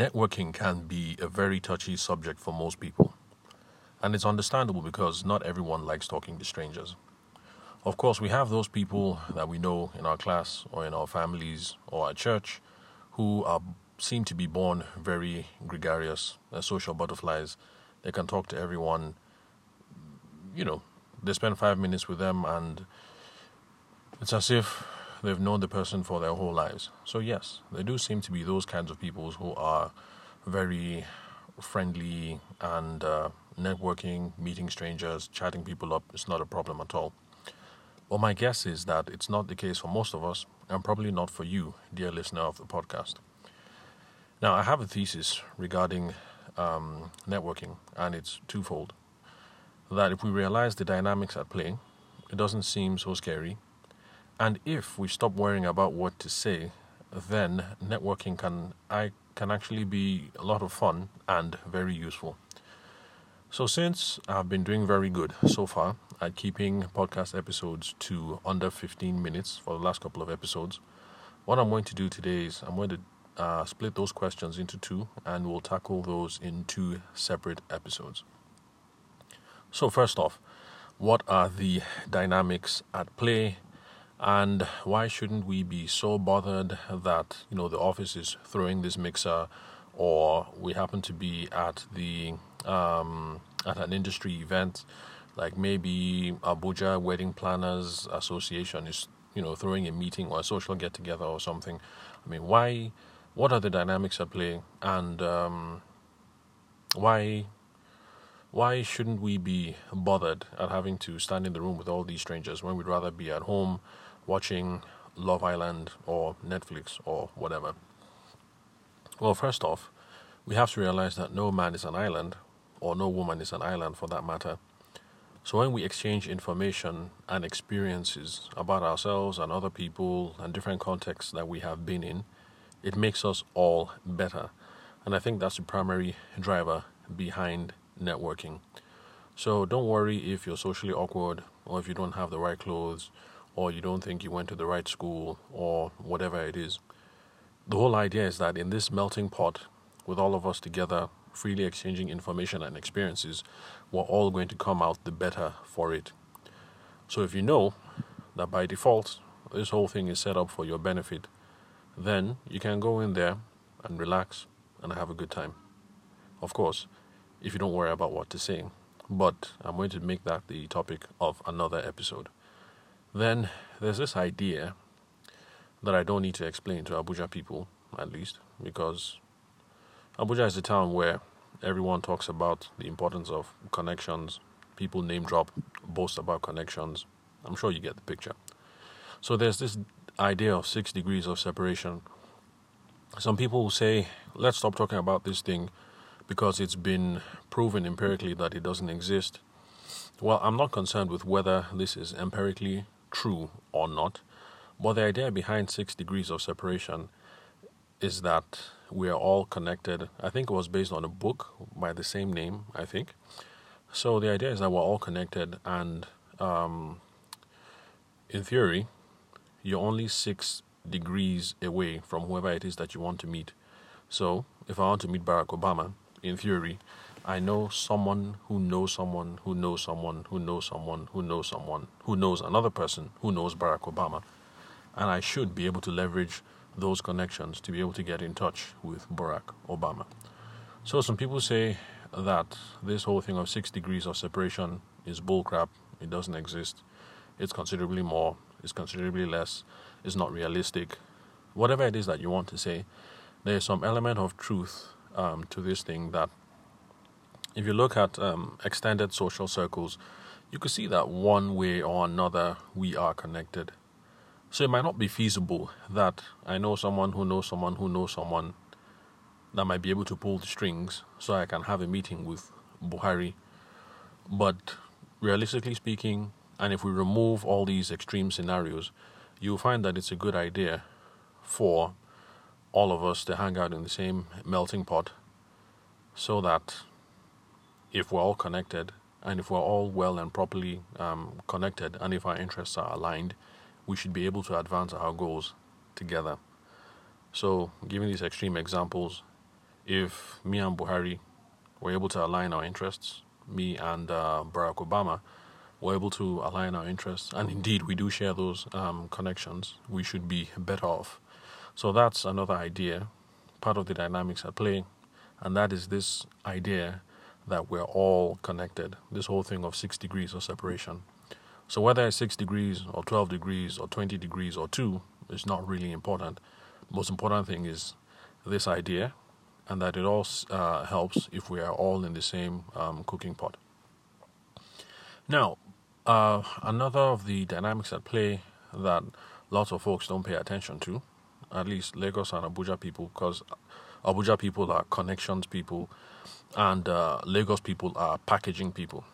networking can be a very touchy subject for most people. And it's understandable because not everyone likes talking to strangers. Of course, we have those people that we know in our class or in our families or at church who are seem to be born very gregarious, as social butterflies. They can talk to everyone. You know, they spend five minutes with them and it's as if they've known the person for their whole lives. So, yes, there do seem to be those kinds of people who are very friendly and uh, networking, meeting strangers, chatting people up is not a problem at all. Well, my guess is that it's not the case for most of us, and probably not for you, dear listener of the podcast. Now, I have a thesis regarding um, networking, and it's twofold. That if we realize the dynamics at play, it doesn't seem so scary and if we stop worrying about what to say, then networking can I can actually be a lot of fun and very useful. So since I've been doing very good so far at keeping podcast episodes to under 15 minutes for the last couple of episodes, what I'm going to do today is I'm going to uh, split those questions into two and we'll tackle those in two separate episodes. So first off, what are the dynamics at play and why shouldn't we be so bothered that you know the office is throwing this mixer, or we happen to be at the um, at an industry event, like maybe Abuja Wedding Planners Association is you know throwing a meeting or a social get together or something. I mean, why? What are the dynamics at play, and um, why? Why shouldn't we be bothered at having to stand in the room with all these strangers when we'd rather be at home watching Love Island or Netflix or whatever? Well, first off, we have to realize that no man is an island, or no woman is an island for that matter. So when we exchange information and experiences about ourselves and other people and different contexts that we have been in, it makes us all better. And I think that's the primary driver behind networking. So don't worry if you're socially awkward or if you don't have the right clothes or you don't think you went to the right school or whatever it is. The whole idea is that in this melting pot, with all of us together, freely exchanging information and experiences, we're all going to come out the better for it. So if you know that by default, this whole thing is set up for your benefit, then you can go in there and relax and have a good time. Of course, if you don't worry about what to say. But I'm going to make that the topic of another episode. Then there's this idea that I don't need to explain to Abuja people, at least, because Abuja is a town where everyone talks about the importance of connections. People name drop, boast about connections. I'm sure you get the picture. So there's this idea of six degrees of separation. Some people will say, let's stop talking about this thing because it's been proven empirically that it doesn't exist. Well, I'm not concerned with whether this is empirically true or not. But the idea behind six degrees of separation is that we are all connected. I think it was based on a book by the same name, I think. So the idea is that we're all connected, and um, in theory, you're only six degrees away from whoever it is that you want to meet. So if I want to meet Barack Obama, in theory, I know someone who knows someone who knows someone who knows someone who knows someone who knows another person who knows Barack Obama. And I should be able to leverage those connections to be able to get in touch with Barack Obama. So some people say that this whole thing of six degrees of separation is bullcrap. It doesn't exist. It's considerably more. It's considerably less. It's not realistic. Whatever it is that you want to say, there is some element of truth um, to this thing that if you look at um, extended social circles, you could see that one way or another we are connected. So it might not be feasible that I know someone who knows someone who knows someone that might be able to pull the strings so I can have a meeting with Buhari. But realistically speaking, and if we remove all these extreme scenarios, you'll find that it's a good idea for all of us to hang out in the same melting pot so that if we're all connected and if we're all well and properly um, connected and if our interests are aligned, we should be able to advance our goals together. So, giving these extreme examples, if me and Buhari were able to align our interests, me and uh, Barack Obama were able to align our interests, and indeed we do share those um, connections, we should be better off. So that's another idea, part of the dynamics at play, and that is this idea that we're all connected, this whole thing of six degrees of separation. So whether it's six degrees or 12 degrees or 20 degrees or two is not really important. The Most important thing is this idea and that it all uh, helps if we are all in the same um, cooking pot. Now, uh, another of the dynamics at play that lots of folks don't pay attention to, at least Lagos and Abuja people, because Abuja people are connections people, and uh, Lagos people are packaging people.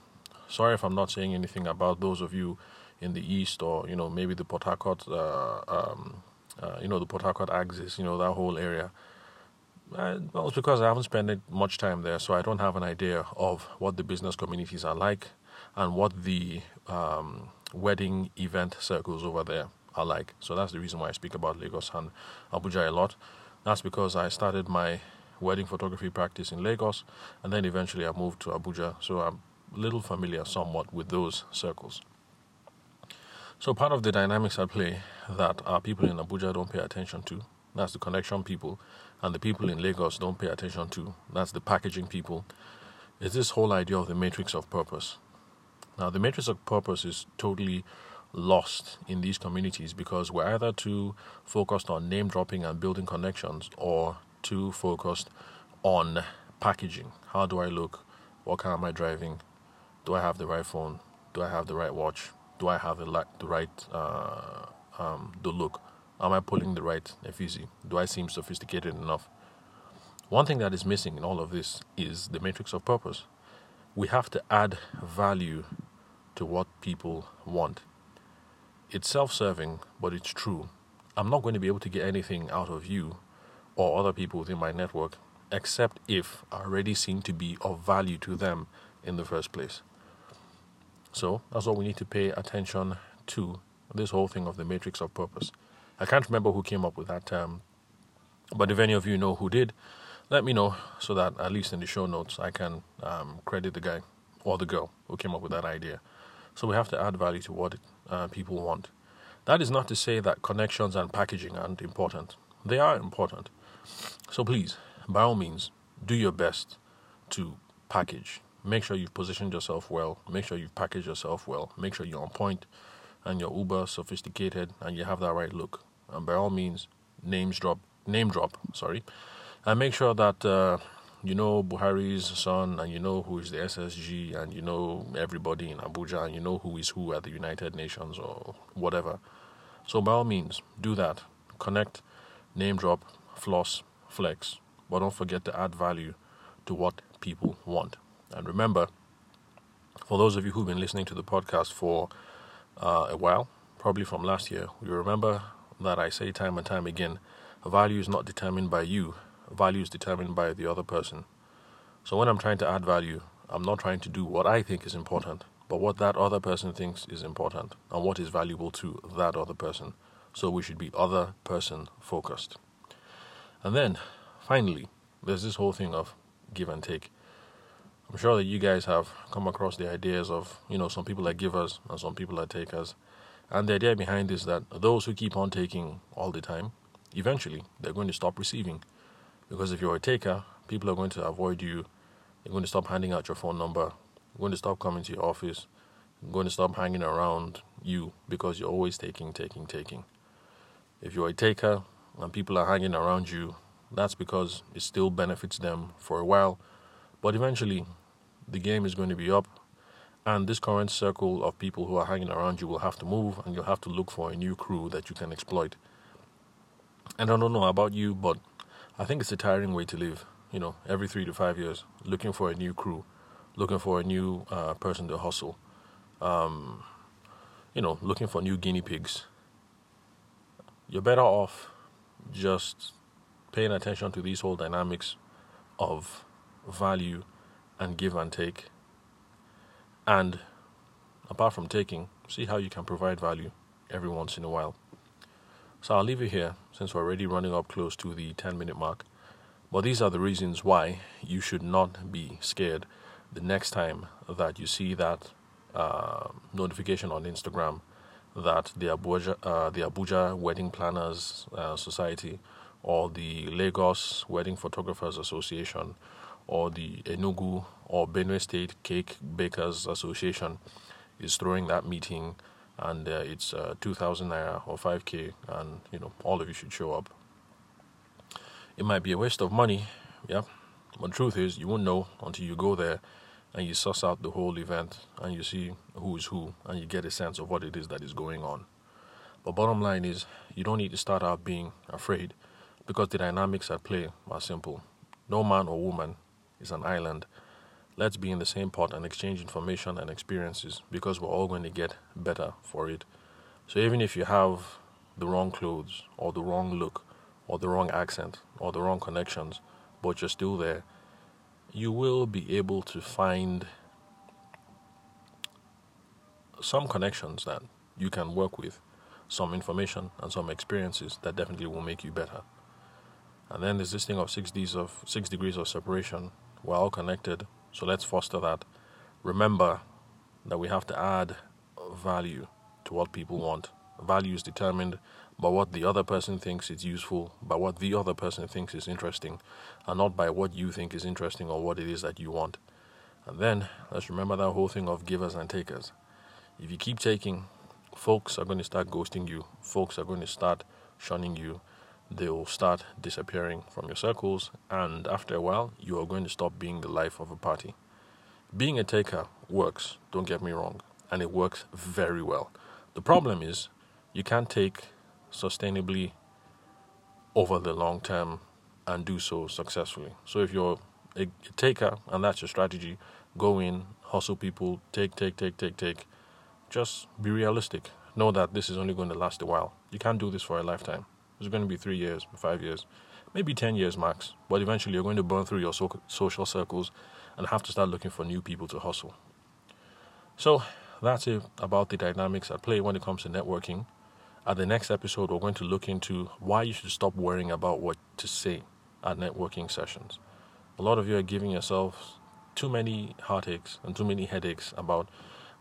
Sorry if I'm not saying anything about those of you in the east or you know maybe the Port Harcourt, uh, um, uh, you know the Port Harcourt axis, you know that whole area. Uh, well, it's because I haven't spent much time there, so I don't have an idea of what the business communities are like and what the um, wedding event circles over there are like. So that's the reason why I speak about Lagos and Abuja a lot. That's because I started my wedding photography practice in Lagos, and then eventually I moved to Abuja. So I'm a little familiar somewhat with those circles. So part of the dynamics at play that our people in Abuja don't pay attention to, that's the connection people, and the people in Lagos don't pay attention to, that's the packaging people, is this whole idea of the matrix of purpose. Now the matrix of purpose is totally lost in these communities because we're either too focused on name dropping and building connections or too focused on packaging. How do I look? What car am I driving? Do I have the right phone? Do I have the right watch? Do I have the, la- the right uh, um, the look? Am I pulling the right effigy? Do I seem sophisticated enough? One thing that is missing in all of this is the matrix of purpose. We have to add value to what people want. It's self serving, but it's true. I'm not going to be able to get anything out of you or other people within my network except if I already seem to be of value to them in the first place. So that's what we need to pay attention to this whole thing of the matrix of purpose. I can't remember who came up with that term, but if any of you know who did, let me know so that at least in the show notes I can um, credit the guy or the girl who came up with that idea. So we have to add value to what uh, people want. That is not to say that connections and packaging aren't important. They are important. So please, by all means, do your best to package. Make sure you've positioned yourself well. Make sure you've packaged yourself well. Make sure you're on point and you're uber sophisticated and you have that right look. And by all means, names drop, name drop, sorry, and make sure that uh, you know Buhari's son and you know who is the SSG and you know everybody in Abuja and you know who is who at the United Nations or whatever. So by all means, do that. Connect, name drop, floss, flex, but don't forget to add value to what people want. And remember, for those of you who've been listening to the podcast for uh, a while, probably from last year, you remember that I say time and time again value is not determined by you, value is determined by the other person. So when I'm trying to add value, I'm not trying to do what I think is important, but what that other person thinks is important and what is valuable to that other person. So we should be other person focused. And then finally, there's this whole thing of give and take. I'm sure that you guys have come across the ideas of, you know, some people are givers and some people are takers. And the idea behind is that those who keep on taking all the time, eventually they're going to stop receiving. Because if you're a taker, people are going to avoid you. They're going to stop handing out your phone number. They're going to stop coming to your office. They're going to stop hanging around you because you're always taking, taking, taking. If you're a taker and people are hanging around you, that's because it still benefits them for a while. But eventually, the game is going to be up, and this current circle of people who are hanging around you will have to move, and you'll have to look for a new crew that you can exploit. And I don't know about you, but I think it's a tiring way to live. You know, every three to five years, looking for a new crew, looking for a new uh, person to hustle, um, you know, looking for new guinea pigs. You're better off just paying attention to these whole dynamics of value and give and take. And apart from taking, see how you can provide value every once in a while. So I'll leave it here since we're already running up close to the 10 minute mark. But these are the reasons why you should not be scared the next time that you see that uh, notification on Instagram that the Abuja, uh, the Abuja Wedding Planners uh, Society or the Lagos Wedding Photographers Association or the Enugu or Benue State Cake Bakers Association is throwing that meeting and uh, it's uh, 2000 naira or 5k and you know all of you should show up. It might be a waste of money yeah but truth is you won't know until you go there and you suss out the whole event and you see who is who and you get a sense of what it is that is going on. But bottom line is you don't need to start out being afraid because the dynamics at play are simple. No man or woman is an island let's be in the same pot and exchange information and experiences because we're all going to get better for it. So even if you have the wrong clothes or the wrong look or the wrong accent or the wrong connections, but you're still there, you will be able to find some connections that you can work with, some information and some experiences that definitely will make you better. And then there's this thing of six degrees of six degrees of separation. We're all connected so let's foster that. Remember that we have to add value to what people want. Value is determined by what the other person thinks is useful, by what the other person thinks is interesting, and not by what you think is interesting or what it is that you want. And then let's remember that whole thing of givers and takers. If you keep taking, folks are going to start ghosting you, folks are going to start shunning you, they will start disappearing from your circles, and after a while, you are going to stop being the life of a party. Being a taker works, don't get me wrong, and it works very well. The problem is you can't take sustainably over the long term and do so successfully. So if you're a taker and that's your strategy, go in, hustle people, take, take, take, take, take. Just be realistic. Know that this is only going to last a while. You can't do this for a lifetime. It's going to be three years, five years, maybe 10 years max. But eventually, you're going to burn through your so- social circles and have to start looking for new people to hustle. So, that's it about the dynamics at play when it comes to networking. At the next episode, we're going to look into why you should stop worrying about what to say at networking sessions. A lot of you are giving yourselves too many heartaches and too many headaches about,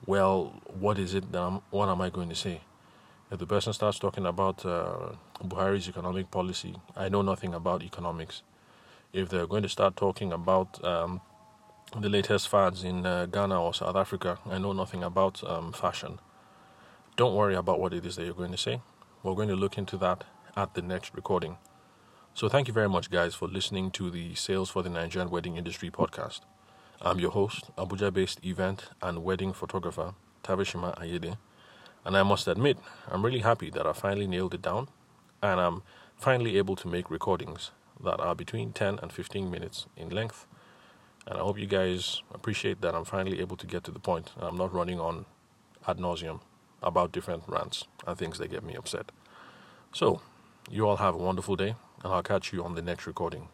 well, what is it that I'm, what am I going to say? If the person starts talking about uh, Buhari's economic policy, I know nothing about economics. If they're going to start talking about um, the latest fads in uh, Ghana or South Africa, I know nothing about um, fashion. Don't worry about what it is that you're going to say. We're going to look into that at the next recording. So, thank you very much, guys, for listening to the Sales for the Nigerian Wedding Industry podcast. I'm your host, Abuja based event and wedding photographer, Tavishima Ayede. And I must admit, I'm really happy that I finally nailed it down and I'm finally able to make recordings that are between 10 and 15 minutes in length. And I hope you guys appreciate that I'm finally able to get to the point. I'm not running on ad nauseum about different rants and things that get me upset. So, you all have a wonderful day, and I'll catch you on the next recording.